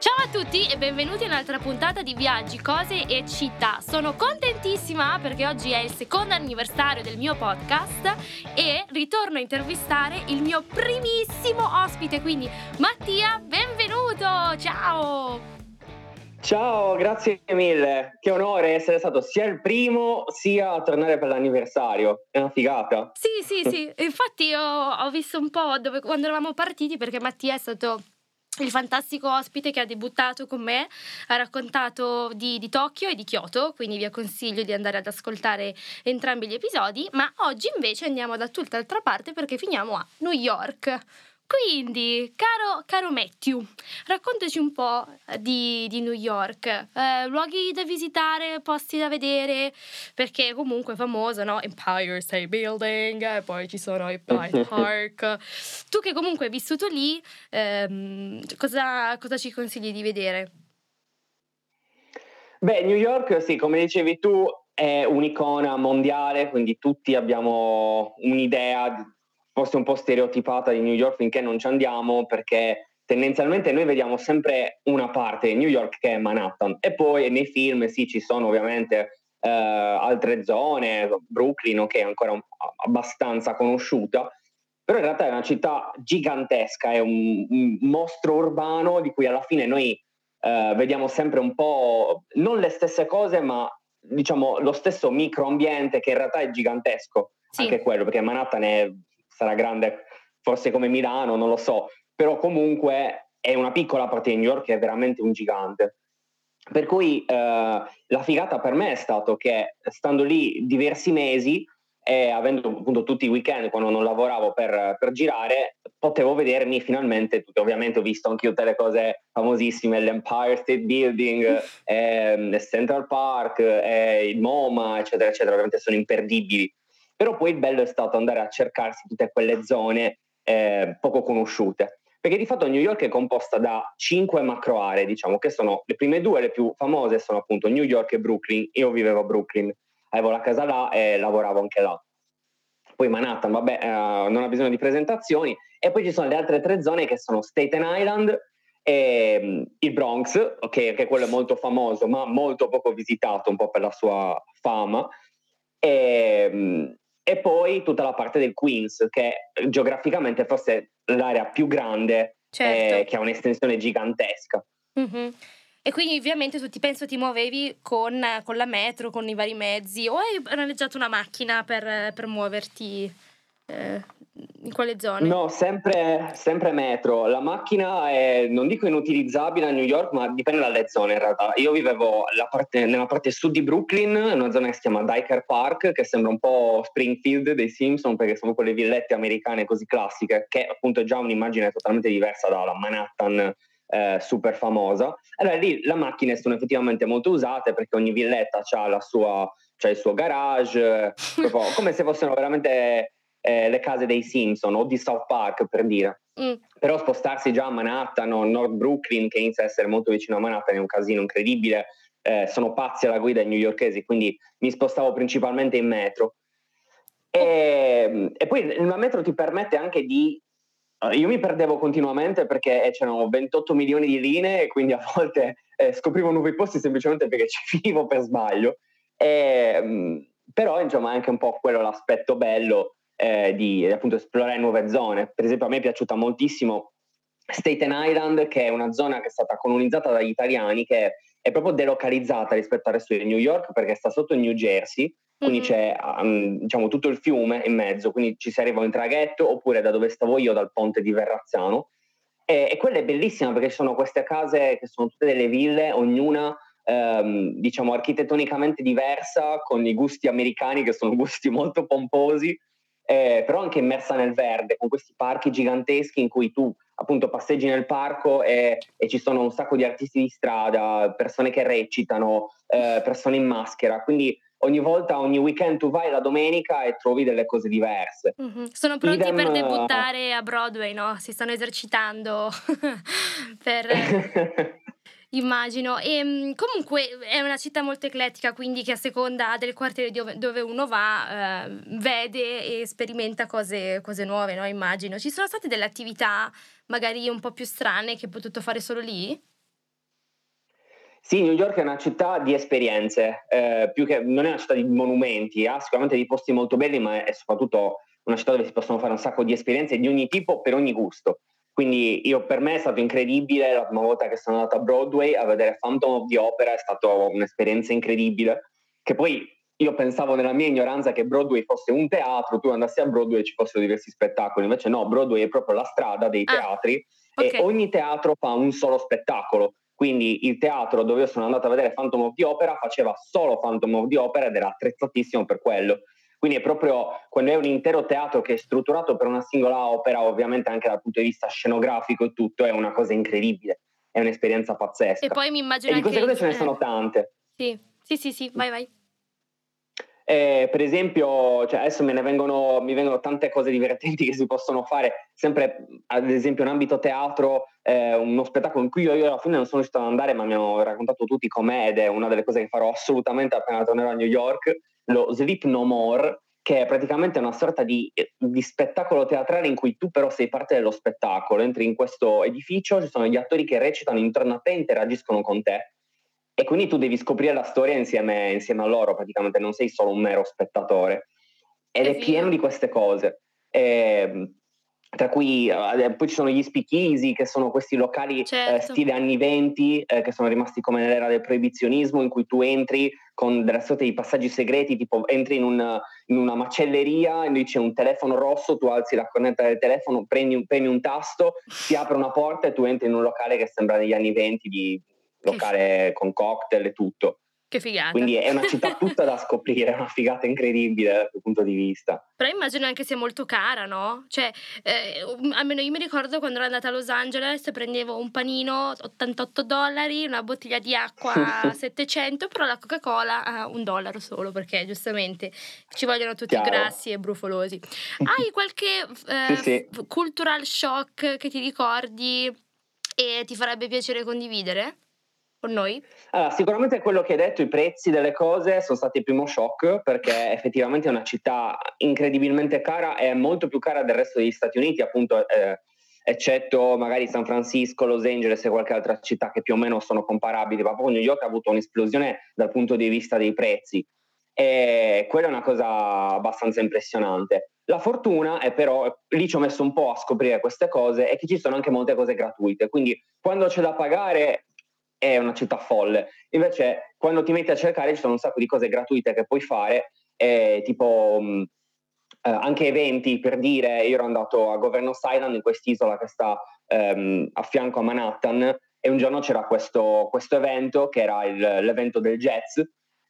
Ciao a tutti e benvenuti a un'altra puntata di Viaggi, Cose e Città. Sono contentissima perché oggi è il secondo anniversario del mio podcast e ritorno a intervistare il mio primissimo ospite, quindi Mattia, benvenuto! Ciao! Ciao, grazie mille. Che onore essere stato sia il primo sia a tornare per l'anniversario. È una figata. Sì, sì, sì. Infatti io ho visto un po' dove, quando eravamo partiti perché Mattia è stato il fantastico ospite che ha debuttato con me, ha raccontato di, di, Tokyo e di Kyoto, quindi vi consiglio di andare ad ascoltare entrambi gli episodi, ma oggi invece andiamo da tutt'altra parte perché finiamo a New York. Quindi, caro, caro Matthew, raccontaci un po' di, di New York, eh, luoghi da visitare, posti da vedere, perché comunque è famoso, no? Empire State Building, e poi ci sono i Pride Park. tu che comunque hai vissuto lì, ehm, cosa, cosa ci consigli di vedere? Beh, New York, sì, come dicevi tu, è un'icona mondiale, quindi tutti abbiamo un'idea forse un po' stereotipata di New York finché non ci andiamo perché tendenzialmente noi vediamo sempre una parte di New York che è Manhattan e poi nei film sì ci sono ovviamente eh, altre zone, Brooklyn che è ancora un, abbastanza conosciuta, però in realtà è una città gigantesca, è un, un mostro urbano di cui alla fine noi eh, vediamo sempre un po' non le stesse cose ma diciamo lo stesso microambiente che in realtà è gigantesco, sì. anche quello perché Manhattan è sarà grande forse come Milano, non lo so, però comunque è una piccola parte di New York che è veramente un gigante. Per cui eh, la figata per me è stato che stando lì diversi mesi e avendo appunto tutti i weekend quando non lavoravo per, per girare, potevo vedermi finalmente tutte. Ovviamente ho visto anche io tutte le cose famosissime, l'Empire State Building, eh, Central Park, eh, il MoMA, eccetera, eccetera, ovviamente sono imperdibili. Però poi il bello è stato andare a cercarsi tutte quelle zone eh, poco conosciute. Perché di fatto New York è composta da cinque macro aree, diciamo, che sono le prime due, le più famose, sono appunto New York e Brooklyn. Io vivevo a Brooklyn, avevo la casa là e lavoravo anche là. Poi Manhattan, vabbè, eh, non ha bisogno di presentazioni. E poi ci sono le altre tre zone che sono Staten Island, e, um, il Bronx, okay, che quello è molto famoso, ma molto poco visitato, un po' per la sua fama. E, um, e poi tutta la parte del Queens, che geograficamente forse è l'area più grande, certo. eh, che ha un'estensione gigantesca. Mm-hmm. E quindi ovviamente tu ti penso ti muovevi con, con, la metro, con i vari mezzi, o hai noleggiato una macchina per, per muoverti eh, in quale zone? No, sempre, sempre, metro. La macchina è, non dico inutilizzabile a New York, ma dipende dalle zone in realtà. Io vivevo parte, nella parte sud di Brooklyn, in una zona che si chiama Diker Park, che sembra un po' Springfield dei Simpson, perché sono quelle villette americane così classiche, che appunto è già un'immagine totalmente diversa dalla Manhattan eh, super famosa. Allora lì le macchine sono effettivamente molto usate perché ogni villetta ha sua, il suo garage, come se fossero veramente eh, le case dei Simpson o di South Park per dire. Mm. Però spostarsi già a Manhattan o North Brooklyn, che inizia a essere molto vicino a Manhattan, è un casino incredibile. Eh, sono pazzi alla guida i newyorkesi, quindi mi spostavo principalmente in metro. E, e poi il metro ti permette anche di eh, io mi perdevo continuamente perché c'erano 28 milioni di linee e quindi a volte eh, scoprivo nuovi posti semplicemente perché ci finivo per sbaglio. E, però insomma è anche un po' quello l'aspetto bello eh, di appunto esplorare nuove zone. Per esempio a me è piaciuta moltissimo Staten Island, che è una zona che è stata colonizzata dagli italiani, che è proprio delocalizzata rispetto al resto di New York perché sta sotto New Jersey, quindi mm-hmm. c'è um, diciamo, tutto il fiume in mezzo, quindi ci si arriva in traghetto oppure da dove stavo io, dal ponte di Verrazzano. E, e quella è bellissima perché ci sono queste case che sono tutte delle ville, ognuna ehm, diciamo architettonicamente diversa, con i gusti americani che sono gusti molto pomposi, eh, però anche immersa nel verde, con questi parchi giganteschi in cui tu appunto passeggi nel parco e, e ci sono un sacco di artisti di strada, persone che recitano, eh, persone in maschera, quindi ogni volta, ogni weekend tu vai la domenica e trovi delle cose diverse. Mm-hmm. Sono pronti Idem, per debuttare a Broadway, no? Si stanno esercitando per... Immagino. E ehm, comunque è una città molto eclettica, quindi che a seconda del quartiere dove, uno va eh, vede e sperimenta cose, cose nuove, no? Immagino. Ci sono state delle attività magari un po' più strane che hai potuto fare solo lì? Sì, New York è una città di esperienze, eh, più che non è una città di monumenti, ha sicuramente dei posti molto belli, ma è soprattutto una città dove si possono fare un sacco di esperienze di ogni tipo per ogni gusto. Quindi io, per me è stato incredibile la prima volta che sono andato a Broadway a vedere Phantom of the Opera, è stata un'esperienza incredibile, che poi io pensavo nella mia ignoranza che Broadway fosse un teatro, tu andassi a Broadway e ci fossero diversi spettacoli, invece no, Broadway è proprio la strada dei ah, teatri ah, okay. e ogni teatro fa un solo spettacolo. Quindi il teatro dove io sono andato a vedere Phantom of the Opera faceva solo Phantom of the Opera ed era attrezzatissimo per quello. Quindi è proprio quando è un intero teatro che è strutturato per una singola opera, ovviamente anche dal punto di vista scenografico e tutto, è una cosa incredibile, è un'esperienza pazzesca. E poi mi immagino e di queste cose ce ne sono tante. Sì, sì, sì, sì, vai, vai. Eh, per esempio, cioè adesso me ne vengono, mi vengono tante cose divertenti che si possono fare, sempre ad esempio in ambito teatro, eh, uno spettacolo in cui io, io, alla fine non sono riuscito ad andare, ma mi hanno raccontato tutti com'è ed è una delle cose che farò assolutamente appena tornerò a New York, lo Sleep No More, che è praticamente una sorta di, di, spettacolo teatrale in cui tu però sei parte dello spettacolo, entri in questo edificio, ci sono gli attori che recitano intorno a te, interagiscono con te e quindi tu devi scoprire la storia insieme, insieme a loro, praticamente non sei solo un mero spettatore. Ed è, è pieno di queste cose. E, ehm, tra cui eh, poi ci sono gli speakeasy che sono questi locali eh, certo. eh, stile anni 20 eh, che sono rimasti come nell'era del proibizionismo in cui tu entri con di passaggi segreti tipo entri in, un, in una macelleria e lì c'è un telefono rosso tu alzi la cornetta del telefono prendi, premi un tasto si apre una porta e tu entri in un locale che sembra degli anni 20 di locale con cocktail e tutto. Che figata. Quindi è una città tutta da scoprire, è una figata incredibile dal tuo punto di vista. Però immagino anche sia molto cara, no? Cioè, eh, almeno io mi ricordo quando ero andata a Los Angeles prendevo un panino 88 dollari, una bottiglia di acqua 700, però la Coca-Cola a un dollaro solo, perché giustamente ci vogliono tutti Chiaro. grassi e brufolosi. Hai qualche eh, sì, sì. cultural shock che ti ricordi e ti farebbe piacere condividere? Con noi? Allora, sicuramente quello che hai detto, i prezzi delle cose sono stati il primo shock perché effettivamente è una città incredibilmente cara e molto più cara del resto degli Stati Uniti, appunto, eh, eccetto magari San Francisco, Los Angeles e qualche altra città che più o meno sono comparabili, ma proprio New York ha avuto un'esplosione dal punto di vista dei prezzi e quella è una cosa abbastanza impressionante. La fortuna è però, lì ci ho messo un po' a scoprire queste cose, è che ci sono anche molte cose gratuite, quindi quando c'è da pagare è una città folle. Invece, quando ti metti a cercare, ci sono un sacco di cose gratuite che puoi fare, eh, tipo mh, mm, eh, anche eventi. Per dire, io ero andato a Governors Island, in quest'isola che sta ehm, a fianco a Manhattan, e un giorno c'era questo, questo evento che era il, l'evento del jazz.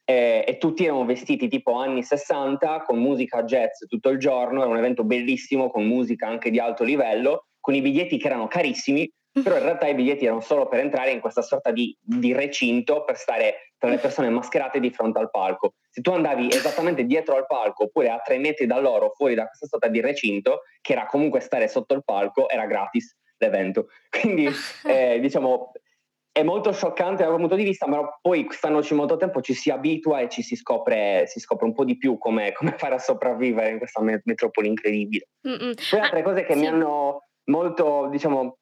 E tutti erano vestiti tipo anni 60 con musica jazz tutto il giorno, era un evento bellissimo con musica anche di alto livello, con i biglietti che erano carissimi, però in realtà i biglietti erano solo per entrare in questa sorta di, di, recinto per stare tra le persone mascherate di fronte al palco. Se tu andavi esattamente dietro al palco oppure a tre metri da loro fuori da questa sorta di recinto, che era comunque stare sotto il palco, era gratis l'evento. Quindi eh, diciamo è molto scioccante dal punto di vista, ma poi standoci molto tempo ci si abitua e ci si scopre, si scopre un po' di più come, come fare a sopravvivere in questa metropoli incredibile. Mm-mm. Poi altre ah, cose che sì. mi hanno molto, diciamo,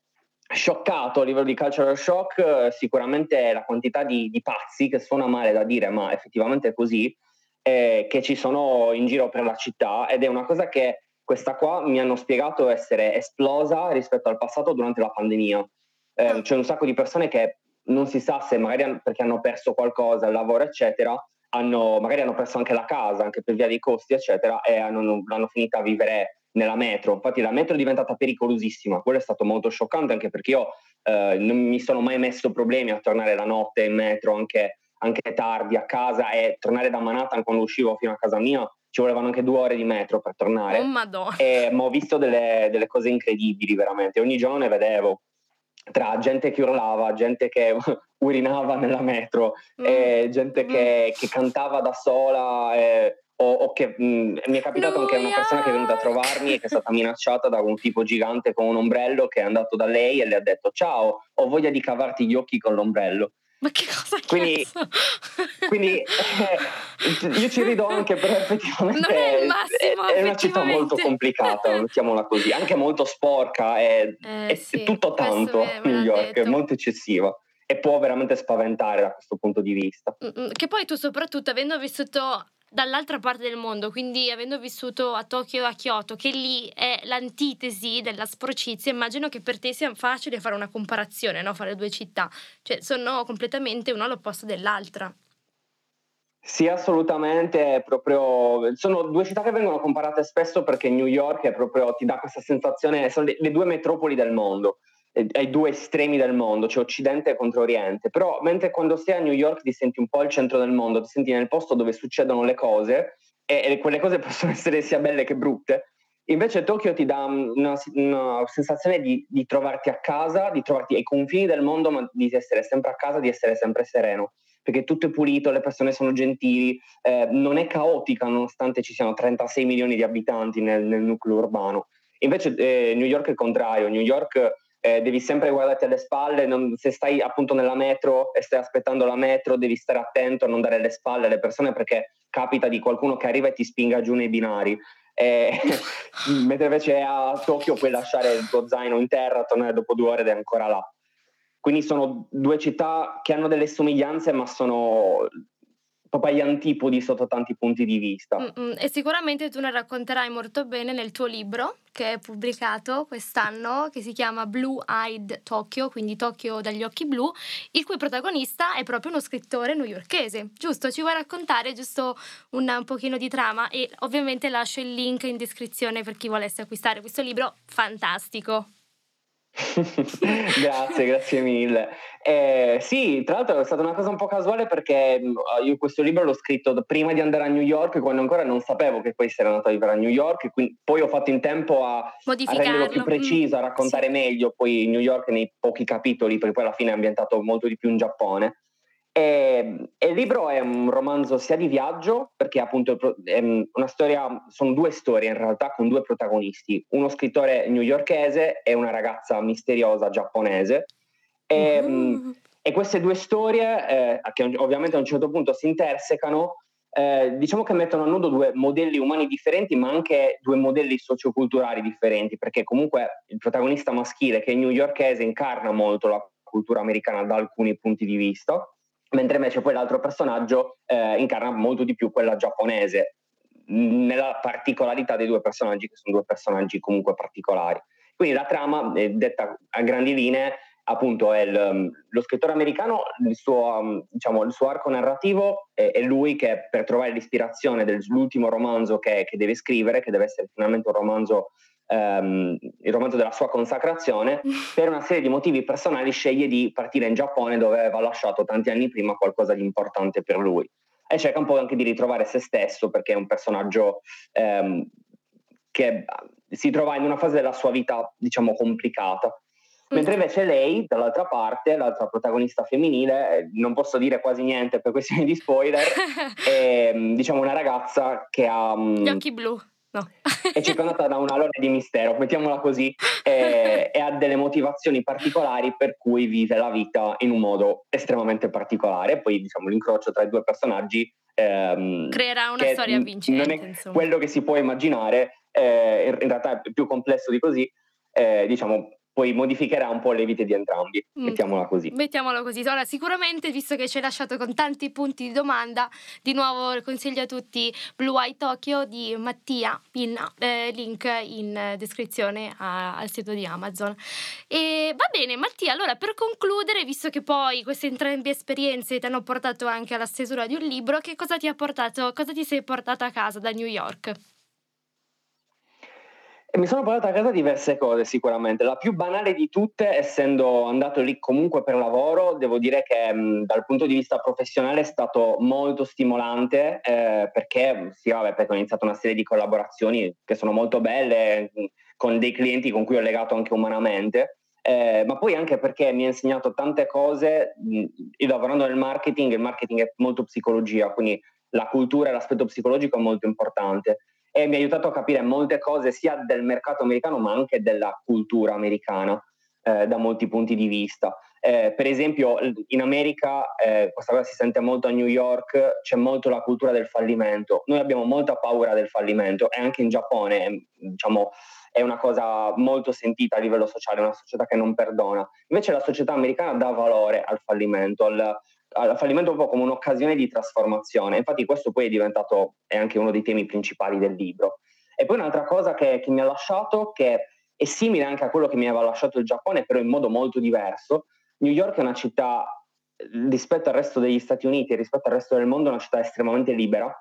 scioccato a livello di cultural shock eh, sicuramente la quantità di, di, pazzi, che suona male da dire, ma effettivamente è così, eh, che ci sono in giro per la città ed è una cosa che questa qua mi hanno spiegato essere esplosa rispetto al passato durante la pandemia. Eh, ah. C'è un sacco di persone che non si sa se magari perché hanno perso qualcosa, il lavoro, eccetera, hanno, magari hanno perso anche la casa, anche per via dei costi, eccetera, e hanno, hanno finito a vivere nella metro. Infatti la metro è diventata pericolosissima, quello è stato molto scioccante anche perché io eh, non mi sono mai messo problemi a tornare la notte in metro, anche, anche tardi a casa e tornare da Manhattan quando uscivo fino a casa mia ci volevano anche due ore di metro per tornare. Oh madonna! E, ma ho visto delle, delle cose incredibili veramente, ogni giorno ne vedevo tra gente che urlava, gente che urinava nella metro, mm. gente mm. Che, che, cantava da sola. E, o, o che mh, mm, mi è capitato Lui anche una persona che è venuta a trovarmi e che è stata minacciata da un tipo gigante con un ombrello che è andato da lei e le ha detto ciao, ho voglia di cavarti gli occhi con l'ombrello. Ma che cosa quindi, quindi eh, io ci rido anche, però effettivamente non è, massimo, è, è una città molto complicata, mettiamola così, anche molto sporca, è, eh, è, sì, tutto tanto New York, è molto eccessiva e può veramente spaventare da questo punto di vista. Che poi tu soprattutto avendo vissuto dall'altra parte del mondo, quindi avendo vissuto a Tokyo e a Kyoto, che lì è l'antitesi della sporcizia, immagino che per te sia facile fare una comparazione, no? fare due città, cioè sono completamente una all'opposto dell'altra. Sì, assolutamente, proprio, sono due città che vengono comparate spesso perché New York è proprio, ti dà questa sensazione, sono le, le due metropoli del mondo ai due estremi del mondo, cioè Occidente contro Oriente, però mentre quando sei a New York ti senti un po' il centro del mondo, ti senti nel posto dove succedono le cose e, e quelle cose possono essere sia belle che brutte, invece Tokyo ti dà una, una sensazione di, di, trovarti a casa, di trovarti ai confini del mondo, ma di essere sempre a casa, di essere sempre sereno, perché tutto è pulito, le persone sono gentili, eh, non è caotica nonostante ci siano 36 milioni di abitanti nel, nel nucleo urbano. Invece eh, New York è il contrario, New York eh, devi sempre guardarti alle spalle, non, se stai appunto nella metro e stai aspettando la metro devi stare attento a non dare le spalle alle persone perché capita di qualcuno che arriva e ti spinga giù nei binari. Eh, mentre invece a Tokyo puoi lasciare il tuo zaino in terra, tornare dopo due ore ed è ancora là. Quindi sono due città che hanno delle somiglianze ma sono proprio agli antipodi sotto tanti punti di vista. Mm-mm. E sicuramente tu ne racconterai molto bene nel tuo libro che è pubblicato quest'anno, che si chiama Blue Eyed Tokyo, quindi Tokyo dagli occhi blu, il cui protagonista è proprio uno scrittore newyorkese. Giusto? Ci vuoi raccontare giusto un, un pochino di trama? E ovviamente lascio il link in descrizione per chi volesse acquistare questo libro fantastico. grazie, grazie mille. Eh, sì, tra l'altro è stata una cosa un po' casuale perché mm, io questo libro l'ho scritto prima di andare a New York, quando ancora non sapevo che poi sarei andato a vivere a New York, quindi poi ho fatto in tempo a, a renderlo più preciso, a mm, raccontare sì. meglio poi New York nei pochi capitoli, perché poi alla fine è ambientato molto di più in Giappone. E, e, il libro è un romanzo sia di viaggio, perché appunto una storia, sono due storie in realtà con due protagonisti, uno scrittore newyorkese e una ragazza misteriosa giapponese. E, mm. e queste due storie, eh, che ovviamente a un certo punto si intersecano, eh, diciamo che mettono a nudo due modelli umani differenti, ma anche due modelli socioculturali differenti, perché comunque il protagonista maschile, che è newyorkese, incarna molto la cultura americana da alcuni punti di vista mentre invece poi l'altro personaggio eh, incarna molto di più quella giapponese, nella particolarità dei due personaggi, che sono due personaggi comunque particolari. Quindi la trama, eh, detta a grandi linee, appunto è il, lo scrittore americano, il suo, diciamo, il suo arco narrativo è, è, lui che per trovare l'ispirazione dell'ultimo romanzo che, che, deve scrivere, che deve essere finalmente un romanzo ehm, il romanzo della sua consacrazione, per una serie di motivi personali sceglie di partire in Giappone dove aveva lasciato tanti anni prima qualcosa di importante per lui. E cerca un po' anche di ritrovare se stesso perché è un personaggio ehm, che si trova in una fase della sua vita, diciamo, complicata. Mentre invece lei, dall'altra parte, l'altra protagonista femminile, eh, non posso dire quasi niente per questioni di spoiler, è diciamo una ragazza che ha... Gli occhi blu. No. è circondata da una lore di mistero, mettiamola così, e, e, ha delle motivazioni particolari per cui vive la vita in un modo estremamente particolare. Poi diciamo l'incrocio tra i due personaggi ehm, creerà una storia vincente. Non è insomma. quello che si può immaginare, eh, in realtà è più complesso di così. Eh, diciamo, poi modificherà un po' le vite di entrambi, mm. mettiamola così. Mettiamola così. Ora, sicuramente, visto che ci hai lasciato con tanti punti di domanda, di nuovo consiglio a tutti Blue Eye Tokyo di Mattia Pinna, eh, link in descrizione a, al sito di Amazon. E va bene, Mattia, allora per concludere, visto che poi queste entrambe esperienze ti hanno portato anche alla stesura di un libro, che cosa ti ha portato, cosa ti sei portata a casa da New York? Mi sono portato a casa diverse cose sicuramente. La più banale di tutte, essendo andato lì comunque per lavoro, devo dire che mh, dal punto di vista professionale è stato molto stimolante eh, perché, sì, vabbè, perché ho iniziato una serie di collaborazioni che sono molto belle con dei clienti con cui ho legato anche umanamente. Eh, ma poi anche perché mi ha insegnato tante cose, io lavorando nel marketing, il marketing è molto psicologia, quindi la cultura e l'aspetto psicologico è molto importante e mi ha aiutato a capire molte cose sia del mercato americano ma anche della cultura americana eh, da molti punti di vista. Eh, per esempio in America, eh, questa cosa si sente molto a New York, c'è molto la cultura del fallimento. Noi abbiamo molta paura del fallimento e anche in Giappone diciamo, è una cosa molto sentita a livello sociale, una società che non perdona. Invece la società americana dà valore al fallimento, al, al fallimento un po' come un'occasione di trasformazione. Infatti questo poi è diventato, è anche uno dei temi principali del libro. E poi un'altra cosa che, che mi ha lasciato, che è simile anche a quello che mi aveva lasciato il Giappone, però in modo molto diverso, New York è una città, rispetto al resto degli Stati Uniti e rispetto al resto del mondo, una città estremamente libera,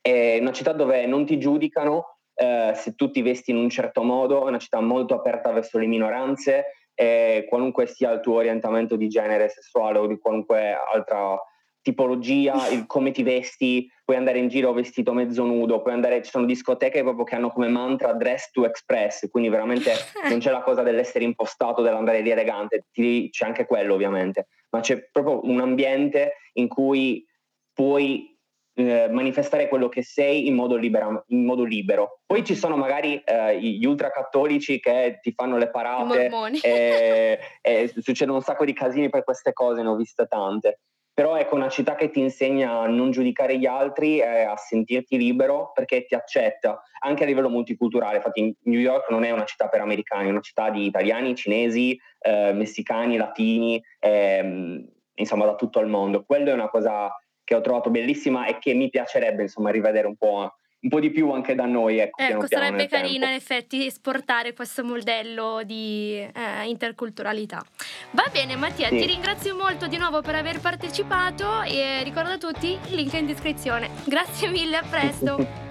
è una città dove non ti giudicano eh, se tu ti vesti in un certo modo, è una città molto aperta verso le minoranze, e qualunque sia il tuo orientamento di genere sessuale o di qualunque altra tipologia, il come ti vesti, puoi andare in giro vestito mezzo nudo, puoi andare, ci sono discoteche proprio che hanno come mantra dress to express, quindi veramente non c'è la cosa dell'essere impostato, dell'andare lì elegante, ti, c'è anche quello ovviamente, ma c'è proprio un ambiente in cui puoi eh, manifestare quello che sei in modo, libera, in modo, libero. Poi ci sono magari eh, gli ultracattolici che ti fanno le parate e, e succedono un sacco di casini per queste cose, ne ho viste tante però ecco una città che ti insegna a non giudicare gli altri e a sentirti libero perché ti accetta anche a livello multiculturale. Infatti New York non è una città per americani, è una città di italiani, cinesi, eh, messicani, latini, eh, insomma da tutto il mondo. Quello è una cosa che ho trovato bellissima e che mi piacerebbe insomma rivedere un po' un po' di più anche da noi. Ecco, ecco piano sarebbe carino in effetti esportare questo modello di eh, interculturalità. Va bene Mattia, sì. ti ringrazio molto di nuovo per aver partecipato e ricordo a tutti il link in descrizione. Grazie mille, a presto.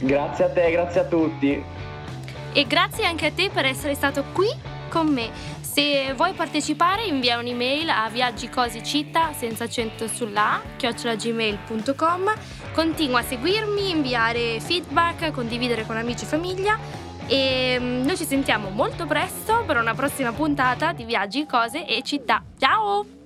grazie a te, grazie a tutti. E grazie anche a te per essere stato qui con me. Se vuoi partecipare invia un'email a viaggicosicitta senza accento sulla chiocciolagmail.com Continua a seguirmi, inviare feedback, condividere con amici e famiglia e mm, noi ci sentiamo molto presto per una prossima puntata di Viaggi, Cose e Città. Ciao!